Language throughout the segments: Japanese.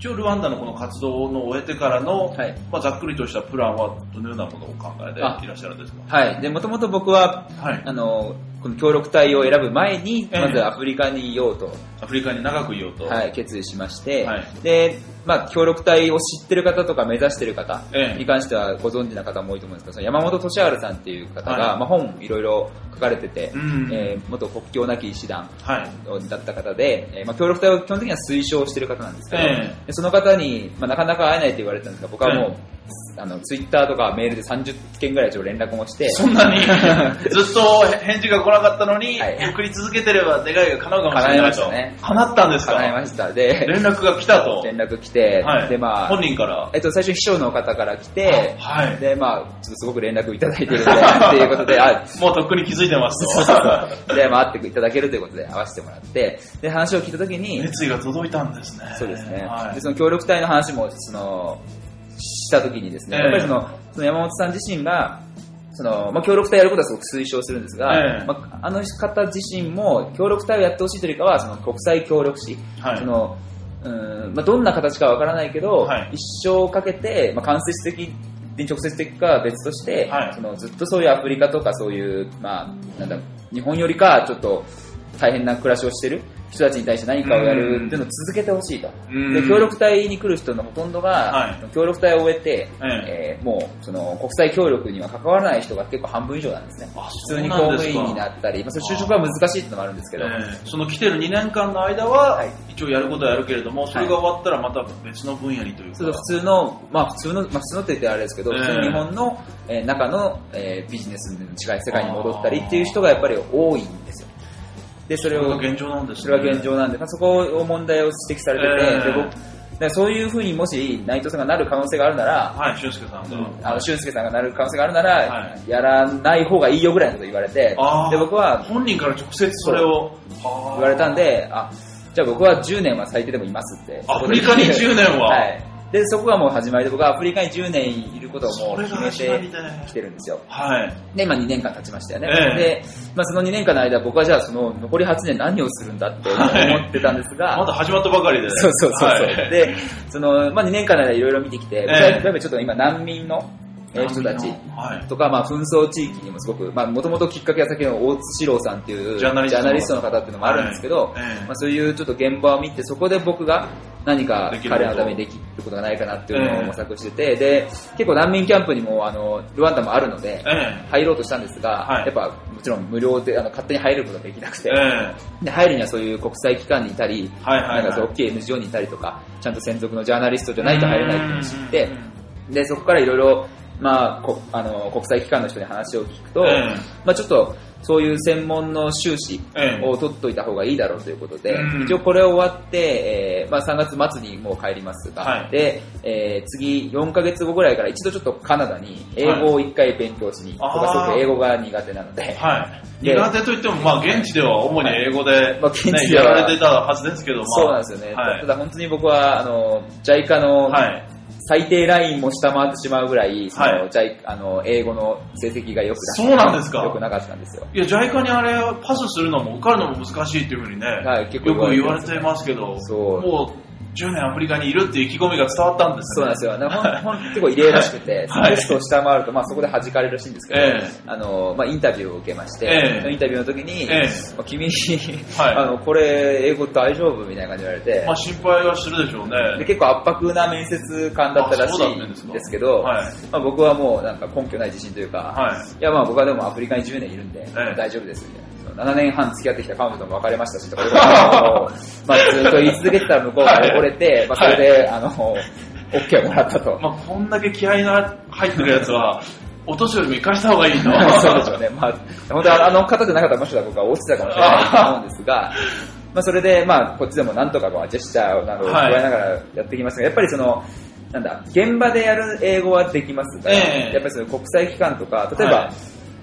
一応ルワンダのこの活動の終えてからの、はい。まあ、ざっくりとしたプランはどのようなものをお考えでいらっしゃるんですか？はい。で、もともと僕は、はい。あの、この協力隊を選ぶ前に、ええまずアフリカにいようと、アフリカに長くいようと、はい、決意しまして、はい。で、まあ、協力隊を知ってる方とか目指してる方ええ。に関してはご存知な方も多いと思うんですけど、その山本俊治さんっていう方が、はい。まあ、本いろいろ書かれてて、うん。えー元国境なき医師団はい。だった方で、えーまあ、協力隊を基本的には推奨してる方なんですけど、えでその方に、まあ、なかなか会えないって言われてたんですが、僕はもう、あのツイッターとかメールで30件ぐらい連絡もして、そんなに？ずっと返事が来なかったのに、はい。ゆっくり続けてれば願いが叶うかもしれないと。叶いましたね。叶ったんですか？叶いました。で、連絡が来たと、連絡来て、はい、で、まあ、本人から。えっと、最初秘書の方から来て、はい。で、まあ、ちょっとすごく連絡いただいてるんで、っていうことで、あ、もうとっくに気づいてますと。で、まあ、会っていただけるということで会わせてもらって、で、話を聞いたときに、熱意が届いたんですね。そうですね、はい。で、その協力隊の話も、その、したときにですね、ええ。やっぱりその、その山本さん自身が、その、まあ、協力隊やることはすごく推奨するんですが、ええ。まあ、あの方自身も協力隊をやってほしいというよりかは、その国際協力士、はい。そのうんまあ、どんな形かわからないけど、はい。一生かけて、まあ、間接的に直接的かは別として、はい。そのずっとそういうアフリカとかそういう、まあ、なんだ日本よりかちょっと大変な暮らしをしてる人たちに対して何かをやるっていうのを続けてほしいと。うん。で協力隊に来る人のほとんどが、はい。協力隊を終えて、ええ。ーもうその国際協力には関わらない人が結構半分以上なんですね。あ普通に公務員になったり、まあ、それ就職は難しいっていうのもあるんですけど、えーその来てる2年間の間は、はい。一応やることはやるけれども、それが終わったらまた別の分野にというか、それと普通の、まあ普通の、まあ普通のって言ってあれですけど、ええ。普通に日本の、えー中の、えービジネスに近い世界に戻ったりっていう人がやっぱり多いんですよ。で、それを、それが現状なんですね。それは現状なんで、まあ、そこを問題を指摘されてて、ええで僕そういうふうにもし内藤さんがなる可能性があるなら、はい、俊介さんが。あの俊介さんがなる可能性があるなら、はやらない方がいいよぐらいのこと言われてで僕は本人から直接それを言われたんであじゃあ僕は10年は最低でもいますって。アフリカに10年は。はいでそこがもう始まりで僕はアフリカに10年いることをもそう決めてきてるんですよ。はい。で今2年間経ちましたよね、ええ。で、まあ、その2年間の間僕はじゃあその残り8年何をするんだって思ってたんですが、まだ始まったばかりで。そうそうそうそう、はい。でその、まあ、2年間の間いろいろ見てきて、ええ。例えばちょっと今難民のえー人たちはい。とか、まあ、紛争地域にもすごく、まあ、もともときっかけは先の大津史郎さんっていうジャーナリストのの方っていうのもあるんですけど、まあ、そういうちょっと現場を見て、そこで僕が何か彼のためにできることがないかなっていうのを模索してて、で、結構難民キャンプにも、あの、ルワンダもあるので、ええ。入ろうとしたんですが、はい。やっぱもちろん無料であの勝手に入ることができなくて、えで入るにはそういう国際機関にいたり、はいはいはい。なんかそう大きい NGO にいたりとか、ちゃんと専属のジャーナリストじゃないと入れないっていうのを知ってうん、で、そこからいろいろ、まあ、こあの国際機関の人に話を聞くと、ええまあちょっと、そういう専門の修士ええを取っといた方がいいだろうということで、うん。一応これ終わって、えーまあ、3月末にもう帰りますが、はい。で、えー次4ヶ月後ぐらいから一度ちょっとカナダに英語を一回勉強しに、はい僕はすごく英語が苦手なので、はい。で苦手といっても、まあ、現地では主に英語で、まあ現地ね、ではやられてたはずですけど、まあ、そうなんですよね。はい。ただ本当に僕は、あの、JICA のはい。最低ラインも下回ってしまうぐらい、その、はい。あの、英語の成績が良くなそうなんですか？良くなかったんですよ。いや、JICA にあれ、パスするのも受かるのも難しいっていうふうにね、はい結構よく言われてますけど、そう。もう、10年アフリカにいるっていう意気込みが伝わったんですね。そうなんですよ。ほんほん結構異例らしくて、はい。テストを下回ると、まあそこで弾かれるらしいんですけど、ええ。あの、まあインタビューを受けまして、ええ。そのインタビューの時に、ええ。まあ君、はい。あの、これ英語大丈夫みたいな感じで言われて、まあ心配はするでしょうでね。結構圧迫な面接官だったらしいんんですけど、はい。まあ、僕はもうなんか根拠ない自信というか、はい。いやまあ僕はでもアフリカに10年いるんで、え。大丈夫ですみたいな。7年半付き合ってきた彼女とも別れましたしとか、まあずっと言い続けてたら向こうが折れて、まあそれで、あの、OK をもらったと。まあこんだけ気合が入ってるやつは、お年寄りも生かした方がいいと。そうでしょうね。まあ、本当にあの方じゃなかったら、もしかしたら僕は落ちてたかもしれないと思うんですが、まあ、それで、まあ、こっちでもなんとかこうジェスチャーなどを加えながらやってきましたが、やっぱりその、なんだ、現場でやる英語はできますが、ええやっぱりその国際機関とか、例えば、はい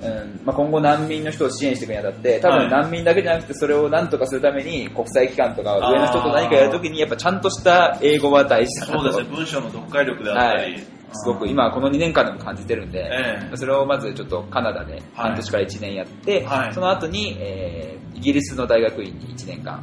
うんまあ、今後難民の人を支援していくにあたって、多はい分難民だけじゃなくて、それを何とかするために、国際機関とか上の人と何かやるときに、やっぱちゃんとした英語は大事だなと。そうですね、文章の読解力であったり。はい、すごく今この2年間でも感じてるんで、ええ。それをまずちょっとカナダで半年から1年やって、はい。その後に、えーイギリスの大学院に1年間。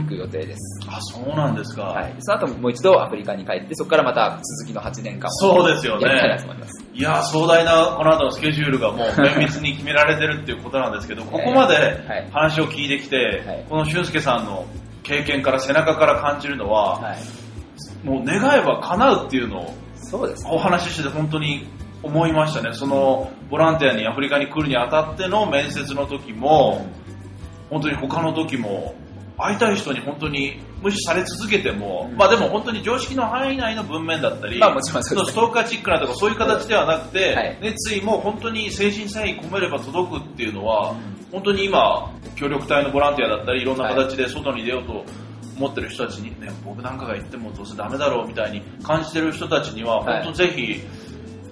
行く予定です。あ、そうなんですか。はい、その後もう一度アフリカに帰って、そこからまた続きの8年間をそうですよね。やりたいなと思います。いやー壮大なこの後のスケジュールがもう 綿密に決められてるっていうことなんですけど、ここまではい。話を聞いてきて、はい。この俊介さんの経験から背中から感じるのは、はい、もう願えば叶うっていうのをそうですね。お話ししてて本当に思いましたね。そのボランティアにアフリカに来るにあたっての面接の時も、本当に他の時も、会いたい人に本当に無視され続けても、うん。まあでも本当に常識の範囲内の文面だったり、まあもちろんストーカーチックなとかそういう形ではなくて、はい。熱意も本当に精神さえ込めれば届くっていうのは、本当に今、協力隊のボランティアだったり、いろんな形で外に出ようと思ってる人たちに、ね、僕なんかが言ってもどうせダメだろうみたいに感じてる人たちには、はい本当ぜひ、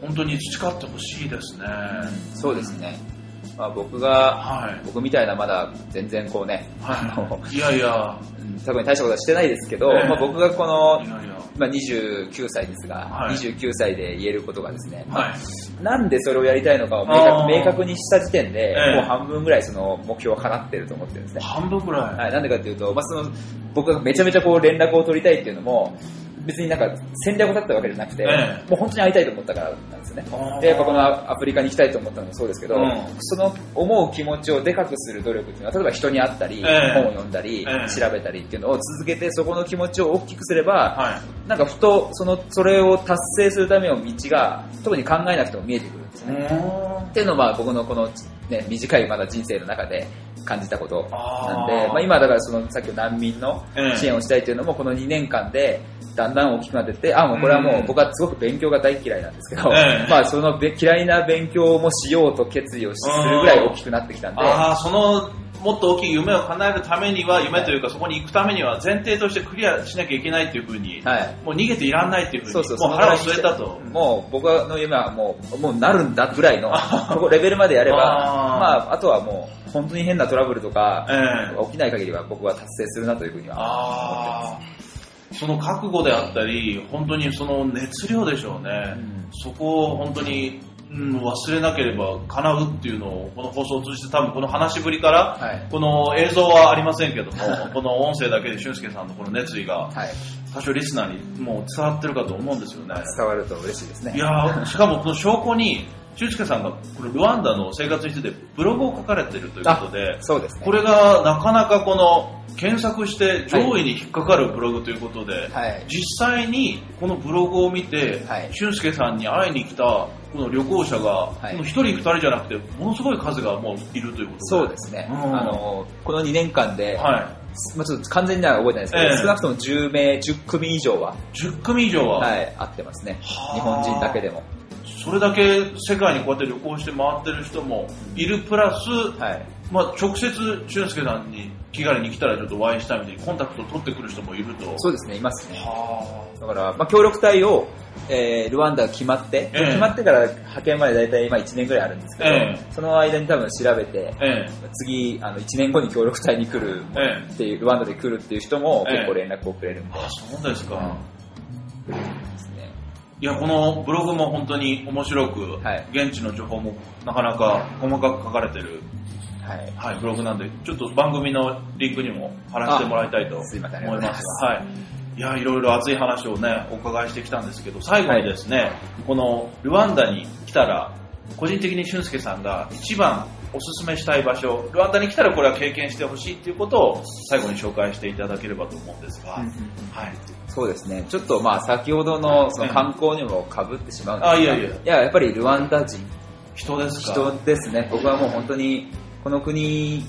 本当に培ってほしいですね。そうですね。まあ、僕が、はい。僕みたいなまだ全然こうね、あのはい。いやいや、うん多分大したことはしてないですけど、ええまあ、僕がこのいやいや。まあ、29歳ですが、はい29歳で言えることがですね、はい。なんでそれをやりたいのかを明確明確にした時点で、ええもう半分ぐらいその目標は叶ってると思ってるんですね。半分くらい。はい、なんでかっていうと、まあ、その僕がめちゃめちゃこう連絡を取りたいっていうのも、別になんか戦略を立ったわけじゃなくて、えもう本当に会いたいと思ったからなんですよね。で、やっぱこのアフリカに行きたいと思ったのもそうですけど、うんその思う気持ちをでかくする努力っていうのは、例えば人に会ったり、ええ本を読んだり、ええ調べたりっていうのを続けて、そこの気持ちを大きくすれば、はい。なんかふとそのそれを達成するための道が特に考えなくても見えてくるんですね。っていうのは僕のこの、ね、短いまだ人生の中で感じたことなんでまあ、今だからそのさっきの難民のええ支援をしたいっていうのもこの2年間でだんだん大きくなってってあもうこれはもううん僕はすごく勉強が大嫌いなんですけど、ええ まあそのべ嫌いな勉強もしようと決意をするぐらい大きくなってきたんで、ああ、その、もっと大きい夢を叶えるためには、夢というかそこに行くためには前提としてクリアしなきゃいけないっていうふうに、はい。もう逃げていらんないっていうふうに、そうそうもう腹を据えたと。もう僕の夢はもうもうなるんだぐらいのここレベルまでやればあー。まあ、あとはもう本当に変なトラブルとか、ええ。起きない限りは僕は達成するなというふうには思ってます。その覚悟であったり、本当にその熱量でしょうね。うん。そこを本当に、うん、忘れなければ叶うっていうのを、この放送を通じて多分この話しぶりから、はい。この映像はありませんけども、この音声だけで俊介さんのこの熱意が、はい、多少リスナーにもう伝わってるかと思うんですよね。伝わると嬉しいですね。いやーしかもこの証拠に、俊介さんがこのルワンダの生活についてブログを書かれてるということで、そうですね。これがなかなかこの検索して上位に引っかかるブログということで、はい。実際にこのブログを見て、はい。俊介さんに会いに来たこの旅行者が、はい。この1人2人じゃなくてものすごい数がもういるということで。そうですね、うん。あのこの2年間で、はまあ、ちょっと完全には覚えてないですけど、ええ。少なくとも10名10組以上は、い、10組以上は、はい、会ってますね。はあ日本人だけでも、それだけ世界にこうやって旅行して回ってる人もいるプラス、はい、まあ、直接俊介さんに気軽に来たらちょっとお会いしたいみたいにコンタクトを取ってくる人もいると。そうですねいますね。はだから、まあ、協力隊を、えールワンダが決まって、ええ。決まってから派遣まで大体今1年ぐらいあるんですけど、えその間に多分調べて、ええ。次あの1年後に協力隊に来るええっていう、ルワンダで来るっていう人もええ。結構連絡をくれるんで、あそうですか、ですねいやこのブログも本当に面白く、はい。現地の情報もなかなか細かく書かれてる、はい。はい、ブログなんでちょっと番組のリンクにも貼らせてもらいたいと思います。す。はい。いや、いろいろ熱い話をね、お伺いしてきたんですけど、最後にですね、このルワンダに来たら、個人的に俊介さんが一番おすすめしたい場所、ルワンダに来たらこれは経験してほしいっていうことを最後に紹介していただければと思うんですが、はい。そうですね。ちょっとまあ先ほどのその観光にも被ってしまうんですが、あ、いやいや。いや、やっぱりルワンダ人、人ですか？人ですね。僕はもう本当にこの国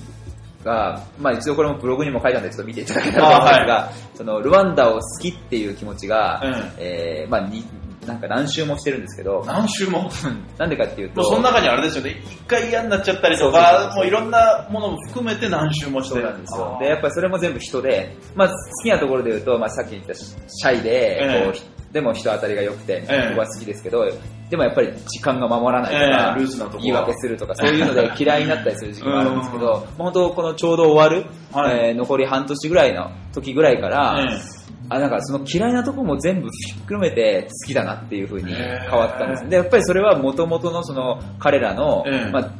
が、まあ一度これもブログにも書いたんでちょっと見ていただけたらと思うんですが、そのルワンダを好きっていう気持ちが、うんえーまあに、なんか何周もしてるんですけど、何周も？なんでかっていうと、もうその中にあれですよね、一回嫌になっちゃったりとか、もういろんなものも含めて何周もしてそうなんですよ。で、やっぱりそれも全部人で、まあ好きなところで言うと、まあさっき言ったシャイで、ええ。こうでも人当たりが良くて、ええ。僕は好きですけど、でもやっぱり時間が守らないとか、ええルーズなとこは言い訳するとか、そういうので 嫌いになったりする時期もあるんですけど、本当このちょうど終わる、はい。えー残り半年ぐらいの時ぐらいから、えあなんかその嫌いなところも全部ひっくるめて好きだなっていう風に変わったんです。で、やっぱりそれは元々のその彼らの、ええ。まあ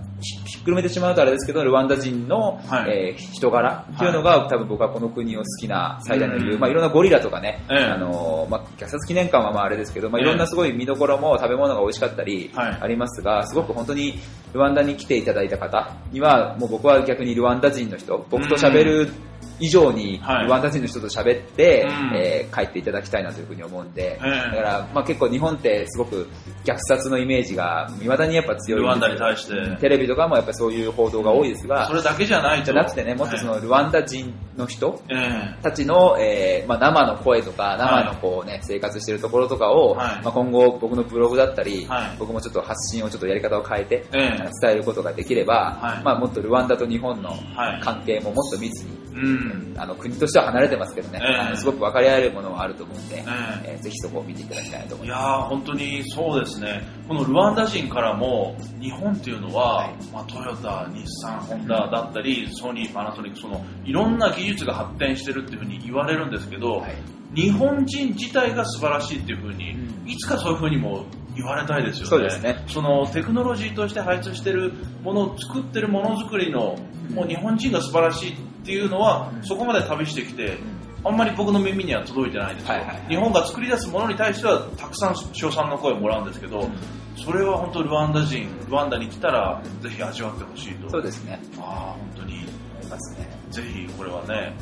くるめてしまうとあれですけど、ルワンダ人の、はい。えー人柄っていうのが、多分僕はこの国を好きな最大の理由、うん。まあいろんなゴリラとかね、ええ。あのーまあ虐殺記念館はまああれですけど、まあええいろんなすごい見どころも食べ物が美味しかったりはい。ありますが、すごく本当にルワンダに来ていただいた方には、もう僕は逆にルワンダ人の人、僕と喋る以上にワンダ人の人と喋って、うん。えー帰っていただきたいなというふうに思うんで、ええ。だから、まあ、結構日本ってすごく虐殺のイメージが未だにやっぱ強いルワンダに対して。テレビとかもやっぱりそういう報道が多いですが、それだけじゃないと。じゃなくてね、もっとそのルワンダ人の人ええ。たちの、えーまあ、生の声とか、生のこうね、生活してるところとかを、はい。まあ、今後僕のブログだったり、はい。僕もちょっと発信をちょっとやり方を変えて、ええ。伝えることができれば、はい。まあ、もっとルワンダと日本のはい。関係ももっと密に、うん。あの国としては離れてますけどね、すごく分かり合えるものはあると思うんで、ええーぜひそこを見ていただきたいなと思いまいやー本当にそうですね、このルワンダ人からも、日本っていうのは、はい。まあ、トヨタ、日産、ホンダだったり、ソニー、パナソニック、そのいろんな技術が発展してるっていうふうに言われるんですけど、す。はい。日本人自体が素晴らしいっていうふうに、うん。いつかそういうふうにも言われたいですよね。そうですね。そのテクノロジーとして配置してるものを作ってるものづくりの、もう日本人が素晴らしいっていうのは、うんそこまで旅してきて、あんまり僕の耳には届いてないんですよ、はいはいはい日本が作り出すものに対してはたくさん称賛の声をもらうんですけど、それは本当ルワンダ人、ルワンダに来たらぜひ味わってほしいと。そうですね。ああ、本当に、ますね。ぜひこれはね、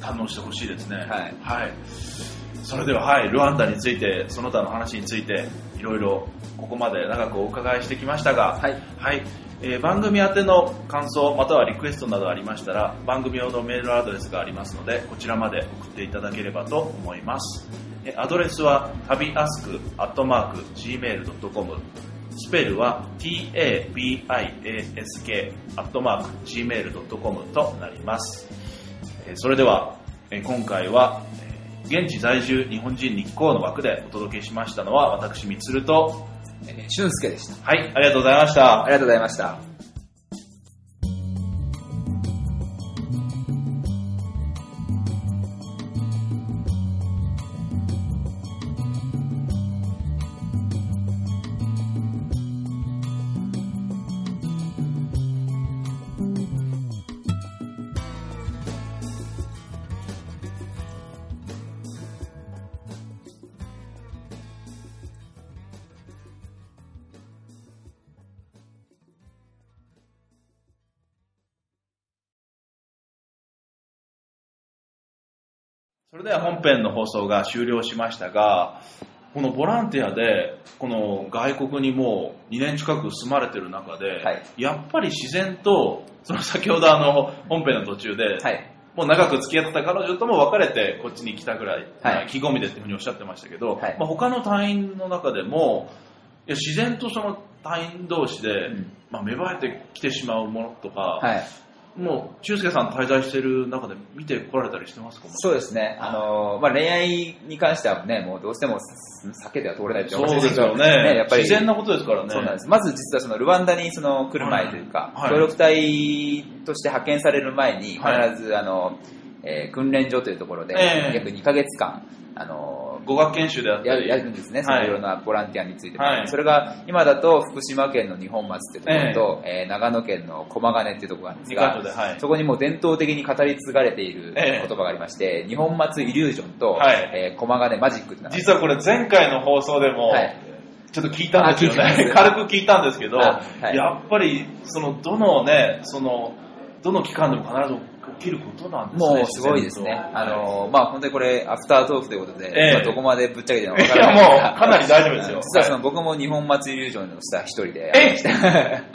堪能してほしいですね。はいはい。それでは、はい、ルワンダについて、その他の話について、いろいろここまで長くお伺いしてきましたが、はい。はい、えー番組宛ての感想またはリクエストなどありましたら番組用のメールアドレスがありますのでこちらまで送っていただければと思います。アドレスは旅アスクアットマーク Gmail.com スペルは tabiask アットマーク Gmail.com となります。それでは今回は現地在住日本人日光の枠でお届けしましたのは私みつるとえー俊介でした。はいありがとうございましたありがとうございました。それでは本編の放送が終了しましたが、このボランティアで、この外国にもう2年近く住まれてる中で、はいやっぱり自然と、その先ほどあの本編の途中で、はい。もう長く付き合ってた彼女とも別れてこっちに来たぐらい、はい意気込みでっていうふうにおっしゃってましたけど、はいまあ、他の隊員の中でも、いや自然とその隊員同士で、うんまあ、芽生えてきてしまうものとか、はい。もう、中介さん滞在してる中で見てこられたりしてますか？そうですね。あのーまあ、恋愛に関してはね、もうどうしても避けては通れないってそうですよねやっぱり。自然なことですからね。そうなんです。まず実はそのルワンダにその来る前というか、はい協力隊として派遣される前に、必はいずあの、えー訓練所というところで、ええ約2ヶ月間、あの語学研修であったり。やるやるんですね、そのはいいろんなボランティアについても、はい。それが今だと福島県の二本松っていうところと、えー長野県の駒ヶ根っていうところがあるんです二が、はい。そこにもう伝統的に語り継がれているええ。言葉がありまして、二本松イリュージョンと、はい。えー駒ヶ根マジックって実はこれ前回の放送でも、はい。ちょっと聞いたんですよね。軽く聞いたんですけど、あはい。やっぱり、その、どのね、その、どの期間でも必ず起きることなんですね。もうすごいですね。あのまあ本当にこれ、アフタートークということで、ええまあどこまでぶっちゃけてるのかわいや、からないですがもう、かなり大丈夫ですよ。実はその僕も日本祭イリュージョンの下一人で。え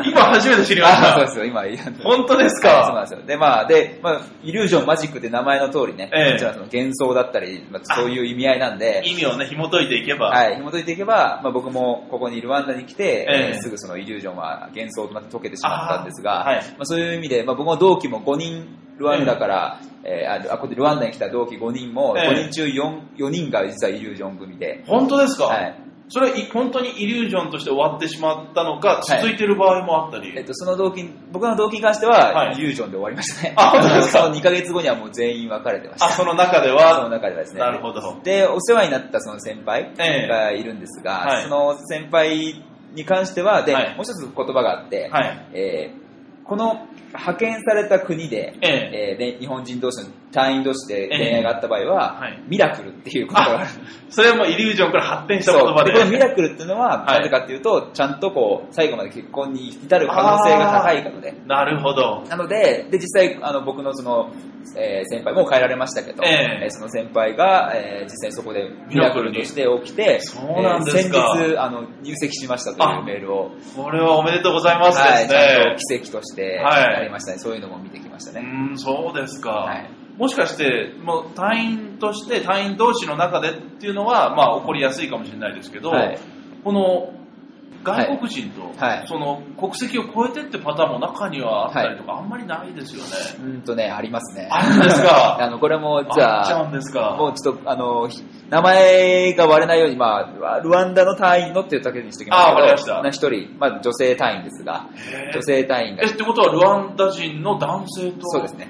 今初めて知りましあ そうでた。すよ、今。本当ですはいそうなんかですよ。で、まあ、で、まあ、イリュージョンマジックって名前の通りね、ええもちろんその幻想だったり、まあ、そういう意味合いなんで、意味をね、紐解いていけば。はい、紐解いていけば、まあ、僕もここにルワンダに来て、えええーすぐそのイリュージョンは幻想となって解けてしまったんですが、はいまあ、そういう意味で、まあ、僕も同期も5人ルワンダから、えーああこルワンダに来た同期5人も、ええ5人中 4, 4人が実はイリュージョン組で、本当ですか、はいそれい本当にイリュージョンとして終わってしまったのか、い続いてる場合もあったり？えっと、その動機、僕の動機に関しては、はいイリュージョンで終わりましたね。あ本当ですか？その2ヶ月後にはもう全員別れてました。あ、その中でそのは、中ではですね。なるほど。で、お世話になったその先輩ええがいるんですが、はいその先輩に関しては、で、はいもう一つ言葉があって、はい。えーこの派遣された国で、えええーで日本人同士の隊員同士で恋愛があった場合は、はいミラクルっていう言葉がある。それはもうイリュージョンから発展した言葉で。このミラクルっていうのは、はいなぜかっていうと、ちゃんとこう、最後まで結婚に至る可能性が高いからで。なるほど。なので、で、実際、あの、僕のその、えー先輩もう帰られましたけど、ええーその先輩が、えー実際そこでミラクルとして起きて、そうなんですかえー先日、あの、入籍しましたというメールを、これはおめでとうございますはい、ですちゃんねと。奇跡としてはいやりましたね。そういうのも見てきましたうね。ーん、そうですか。はいもしかして、もう隊員として、隊員同士の中でっていうのは、まあ起こりやすいかもしれないですけど、はいこの外国人と、はい。その国籍を超えてってパターンも中にはあったりとか、あんまりないですよね。うんとね、ありますね。あるんですか？あの、これも、じゃゃあ、うんですか？もうちょっと、あの、ひ名前が割れないように、まあ、ルワンダの隊員のっていうだけにしておきます。けど、あわかりました。な一人、まあ女性隊員ですが、女性隊員が。え、ってことはルワンダ人の男性と？そうですね。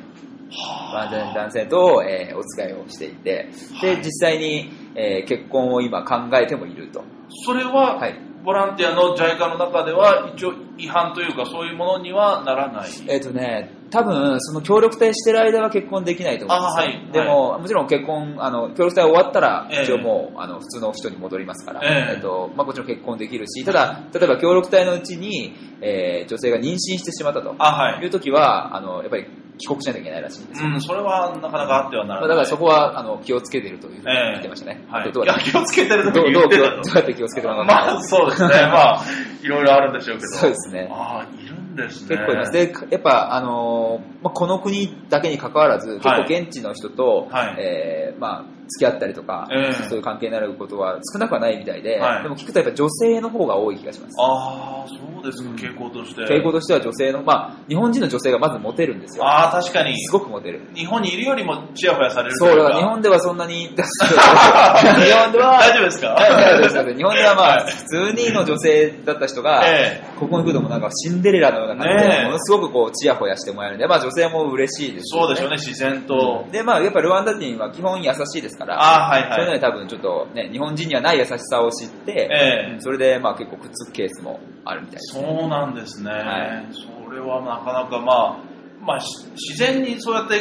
完全に男性と、えーお付き合いをしていて、で、実際に、えー結婚を今考えてもいると。それは、はい。ボランティアの JICA の中では一応違反というかそういうものにはならない？えっ、とね、多分、その協力隊してる間は結婚できないと思うんですはい。でも、もちろん結婚、あの、協力隊終わったら、ええ。一応もう、あの、普通の人に戻りますから、ええ。っと、まあ、もちろん結婚できるし、ただ、例えば協力隊のうちに、えー女性が妊娠してしまったと。い。いう時は、あの、やっぱり帰国しないといけないらしいんですよ。うん、それはなかなかあってはならない。まあだからそこは、あの、気をつけているというふうにええ言ってましたね。はい。どうや気をつけてるとどうどうどう言ってたと。どうやって気をつけてもらうのかまあ、そうですね。まあ、いろいろあるんでしょうけど。そうですねああ、いるんですね。結構います。で、やっぱ、あのーまあ、この国だけに関わらず、結構はい現地の人と、はいえーまあ、付き合ったりとか、ええそういう関係になることは少なくはないみたいで、はい。でも聞くとやっぱ女性の方が多い気がします。ああ、そうですか、うん。傾向として。傾向としては女性の、まあ、日本人の女性がまずモテるんですよ。ああ、確かに。すごくモテる。日本にいるよりもチヤホヤされるとそう、だから日本ではそんなに、日本では、大丈夫ですか？はい大丈夫です大丈夫です日本ではまあ、はい。普通にの女性だった人が、えここに来るともなんかシンデレラのような感じで、ものすごくこう、チヤホヤしてもらえる。んで、まあ女性も嬉しいですそうでしょうね、自然と。で、まあやっぱルワンダ人は基本優しいですから、ああ、はいそういうのはい。で多分ちょっとね、日本人にはない優しさを知って、ええうんそれでまあ結構くっつくケースもあるみたいですそね。うなんですね。はいそれはなかなかまあ、まあ、し自然にそうやって、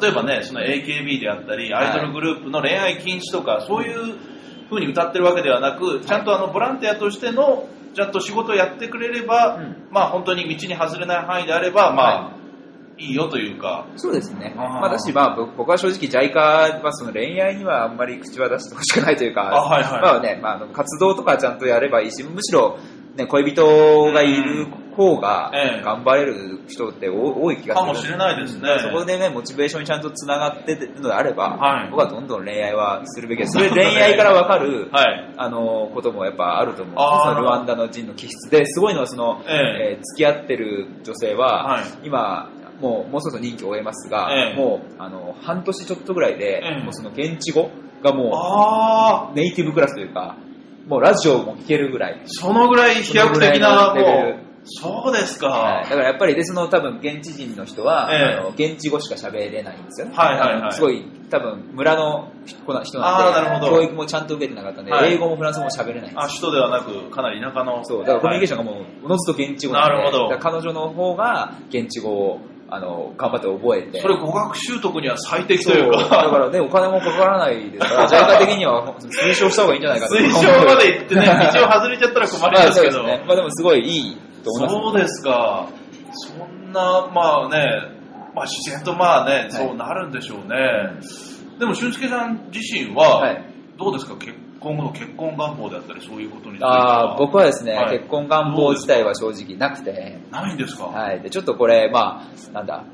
例えばね、その AKB であったり、はいアイドルグループの恋愛禁止とか、そういう風に歌ってるわけではなく、ちゃんとあの、ボランティアとしての、ちゃんと仕事をやってくれれば、うんまあ本当に道に外れない範囲であれば、まあ、、はいいよというか、そうですね。まあ、だし、まあ、僕僕は正直、JICA はその恋愛にはあんまり口は出してほしくないというか、あはいはい。まあね、まあ活動とかちゃんとやればいいし、むしろ、ね、恋人がいる方がええ。頑張れる人って多多い気がする。かもしれないですね。そこでね、モチベーションにちゃんとつながってるのであれば、はい。僕はどんどん恋愛はするべきです。それ恋愛からわかる、はい。あの、こともやっぱあると思う。んですルワンダの人の気質で、すごいのはその、ええ。えー付き合ってる女性は、はい。今、もう、もうそろそろ任期を終えますが、ええ。もう、あの、半年ちょっとぐらいで、ええ。もうその現地語がもう、ネイティブクラスというか、もうラジオも聞けるぐらい。そのぐらい飛躍的な、もう、そうですか。はい、だからやっぱりでその多分現地人の人は、ええ。あの現地語しか喋れないんですよ。ね。はいはいはい。すごい多分村の人な人あーなるほど。教育もちゃんと受けてなかったんで、はい。英語もフランス語も喋れないあ、首都ではなく、かなり田舎の。そう、だからコミュニケーションがもう、おのずと現地語なんで、なるほど。彼女の方が現地語を、あの、頑張って覚えて。それ語学習得には最適というだかか。らね、お金もかからないですから、ジャイカ的には推奨した方がいいんじゃないかと推奨まで行ってね、道を外れちゃったら困りまあますけど。そうですね。まあでもすごいいいと思います。そうですか。そんな、まあね、まあ自然とまあね、いそうなるんでしょうね。でも、俊介さん自身は、はいどうですか？結今後の結婚願望であったり、そういうことについてあはー。僕はですね、はい結婚願望自体は正直なくて、ないんですか、はい。で、ちょっとこれ、まあ、なんだ、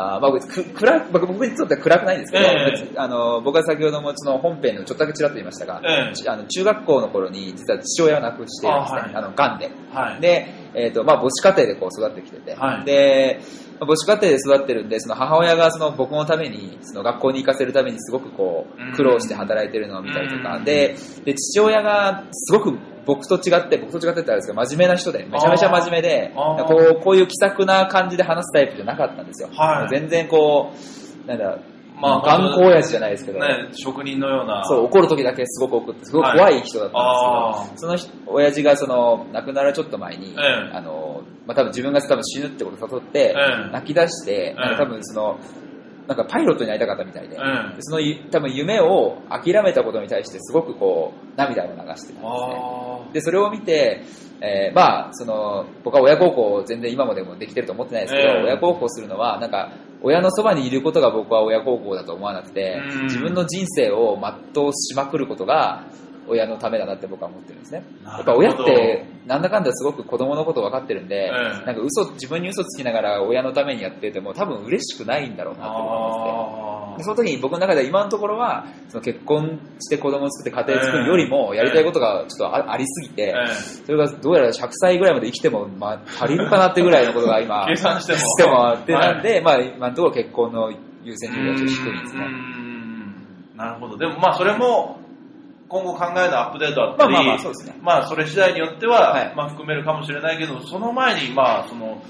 あーまあ、暗い僕僕にとっては暗くないんですけど、ええ。別にあの僕は先ほどもその本編のちょっとだけちらっと言いましたが、ええ。ちあの中学校の頃に実は父親を亡くしてですね、あはい。あの癌で。はい。で、えっ、と、まあ、母子家庭でこう育ってきてて、はい。で、まあ母子家庭で育ってるんで、その母親がその僕のために、その学校に行かせるためにすごくこう苦労して働いてるのを見たりとか、うん。で、で、父親がすごく僕と違って、僕と違ってってあれですけど、真面目な人で、めちゃめちゃ真面目で、こう、こういう気さくな感じで話すタイプじゃなかったんですよ。はい。全然こう、なんだ、まあ頑固親父じゃないですけど、ね、職人のような。そう、怒る時だけすごく怒って、すごく怖い。人だったあんですけど、その人親父がその、亡くなるちょっと前に、ええ。あの、まあ、多分自分が多分死ぬってことを悟って、ええ。泣き出して、なんか多分その、なんかパイロットになりたかったみたいで、ええそのゆ多分夢を諦めたことに対してすごくこう、涙を流してたんですね。あで、それを見て、えーまあ、その、僕は親孝行全然今もでもできてると思ってないですけど、ええ親孝行するのは、なんか、親のそばにいることが僕は親孝行だと思わなくてうん、自分の人生を全うしまくることが、親のためだなって僕は思ってるんですね。やっぱ親って、なんだかんだすごく子供のこと分かってるんで、ええ。なんか嘘、自分に嘘つきながら親のためにやってても多分嬉しくないんだろうなって思いまあすでその時に僕の中では今のところは、その結婚して子供を作って家庭を作るよりも、やりたいことがちょっとあありすぎて、えそれがどうやら100歳ぐらいまで生きても、まあ、足りるかなってぐらいのことが今、計算しても。してもあって、はいなんで、まあ、今のところ結婚の優先順位はちょっと低いですね。なるほど。でもまあそれも今後考えのアップデートだったり、まあまあまあそうですね。まあそれ次第によっては、はい。まあ含めるかもしれないけど、その前にまあその、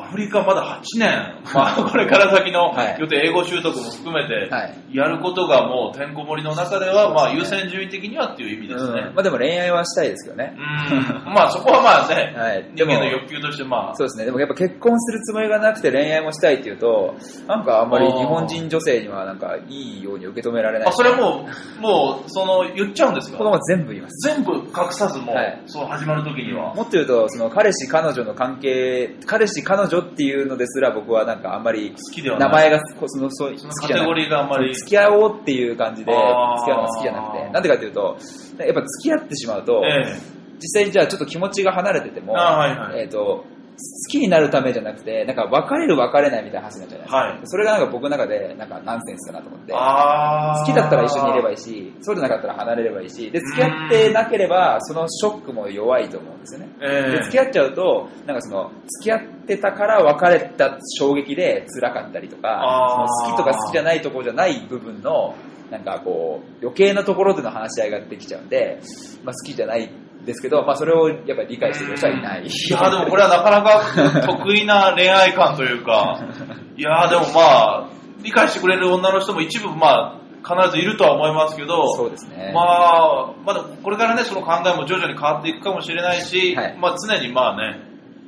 アフリカまだ8年、まあこれから先のはい。予定、英語習得も含めてはい、やることがもうてんこ盛りの中では、まあ優先順位的にはっていう意味ですね。うん。まあでも恋愛はしたいですけどね。うん。まあそこはまあね、はい。人間の欲求としてまあ、そうですね。でもやっぱ結婚するつもりがなくて恋愛もしたいっていうと、なんかあんまり日本人女性にはなんかいいように受け止められない。あそれはもう、もうその言っちゃうんですか？このまま全部言います。全部隠さずもう、はい。そう始まる時には。もっと言うと、その彼氏彼女の関係、彼氏彼女っていうのですら僕はなんかあんまり名前がこそのそうそのカテゴリーがあんまり。付き合おうっていう感じで付き合うのが好きじゃなくて、なんでかっていうと、やっぱ付き合ってしまうと、え実際じゃあちょっと気持ちが離れてても、あーはいはい。えっ、と、好きになるためじゃなくて、なんか別れる別れないみたいな話になっちゃうじゃないですか。はいそれがなんか僕の中でなんかナンセンスだなと思って。あ好きだったら一緒にいればいい。いし、そうじゃなかったら離れればいいし、で、付き合ってなければ、そのショックも弱いと思うんですよね。ええで付き合っちゃうと、なんかその、付き合ってたから別れた衝撃で辛かったりとか、その好きとか好きじゃないところじゃない部分の、なんかこう、余計なところでの話し合いができちゃうんで、まあ好きじゃないですけど、まあそれをやっぱり理解してる人はいない。いや、でもこれはなかなか得意な恋愛観というか、いや、でもまあ、理解してくれる女の人も一部まあ、必ずいるとは思いますけど、そうですね。まあ、まだこれからね、その考えも徐々に変わっていくかもしれないし、はいまあ常にまあね、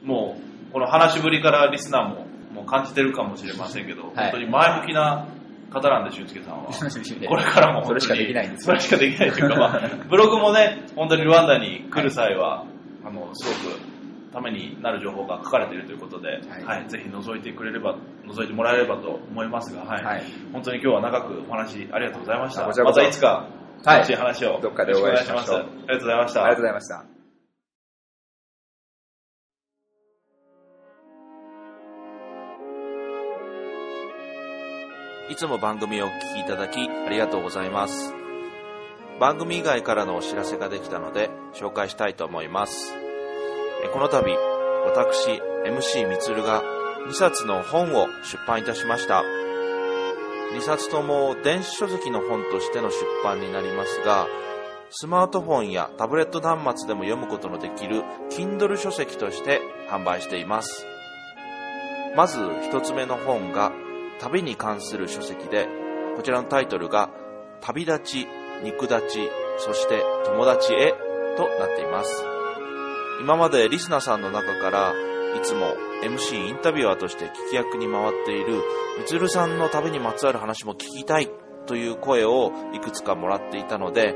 もう、この話しぶりからリスナーももう感じてるかもしれませんけど、はい本当に前向きな方なんで、俊介さんは。で これからもそれしかできないんですそれしかできないというか、まあ、ブログもね、本当にルワンダに来る際は、あの、すごくためになる情報が書かれているということで、は、はいいぜひ覗いてくれれば、覗いてもらえればと思いますが、はい。はい本当に今日は長くお話ありがとうございました。またいつか、はい楽しい話を、どっかでお会いしましょうよろくお願いします。ありがとうございました。ありがとうございました。いつも番組をお聞きいただきありがとうございます。番組以外からのお知らせができたので紹介したいと思います。この度、私、MC みつるが2冊の本を出版いたしました。2冊とも電子書籍の本としての出版になりますが、スマートフォンやタブレット端末でも読むことのできる Kindle 書籍として販売しています。まず一つ目の本が旅に関する書籍で、こちらのタイトルが旅立ち、肉立ち、そして友達へとなっています。今までリスナーさんの中からいつも MC インタビュアーとして聞き役に回っているみつるさんの旅にまつわる話も聞きたいという声をいくつかもらっていたので、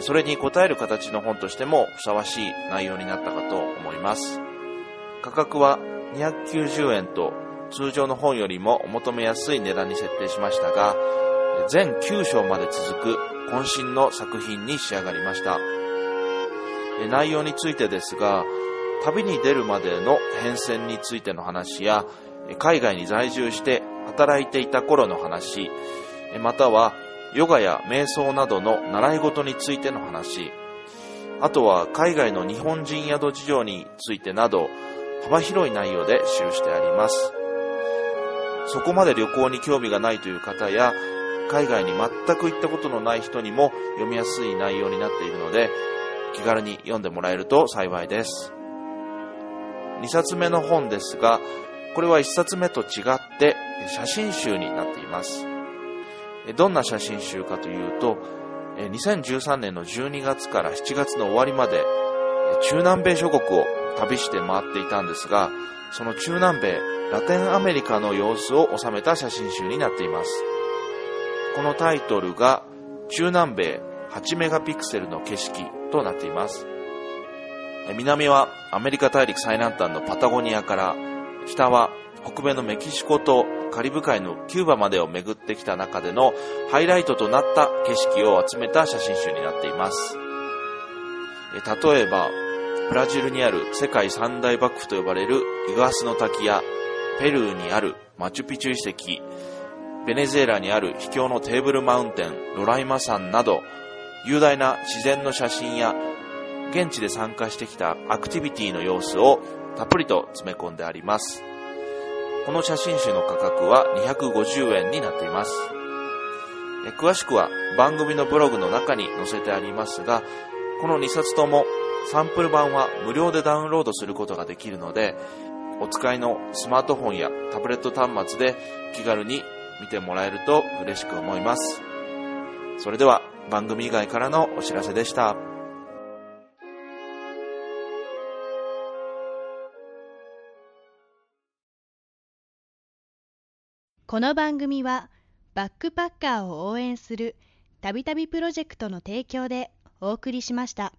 それに応える形の本としてもふさわしい内容になったかと思います。価格は290円と通常の本よりもお求めやすい値段に設定しましたが、全9章まで続く渾身の作品に仕上がりました。内容についてですが、旅に出るまでの変遷についての話や、海外に在住して働いていた頃の話、またはヨガや瞑想などの習い事についての話、あとは海外の日本人宿事情についてなど、幅広い内容で記してあります。そこまで旅行に興味がないという方や、海外に全く行ったことのない人にも読みやすい内容になっているので、気軽に読んでもらえると幸いです。2冊目の本ですが、これは1冊目と違って写真集になっています。どんな写真集かというと、2013年の12月から7月の終わりまで中南米諸国を旅して回っていたんですが、その中南米、ラテンアメリカの様子を収めた写真集になっています。このタイトルが中南米8メガピクセルの景色となっています。南はアメリカ大陸最南端のパタゴニアから、北は北米のメキシコとカリブ海のキューバまでを巡ってきた中でのハイライトとなった景色を集めた写真集になっています。例えば、ブラジルにある世界三大幕府と呼ばれるイグアスの滝や、ペルーにあるマチュピチュ遺跡、ベネズエラにある秘境のテーブルマウンテン、ロライマ山など、雄大な自然の写真や、現地で参加してきたアクティビティの様子をたっぷりと詰め込んであります。この写真集の価格は250円になっています。詳しくは番組のブログの中に載せてありますが、この2冊ともサンプル版は無料でダウンロードすることができるので、お使いのスマートフォンやタブレット端末で気軽に見てもらえると嬉しく思います。それでは番組以外からのお知らせでした。この番組はバックパッカーを応援するたびたびプロジェクトの提供でお送りしました。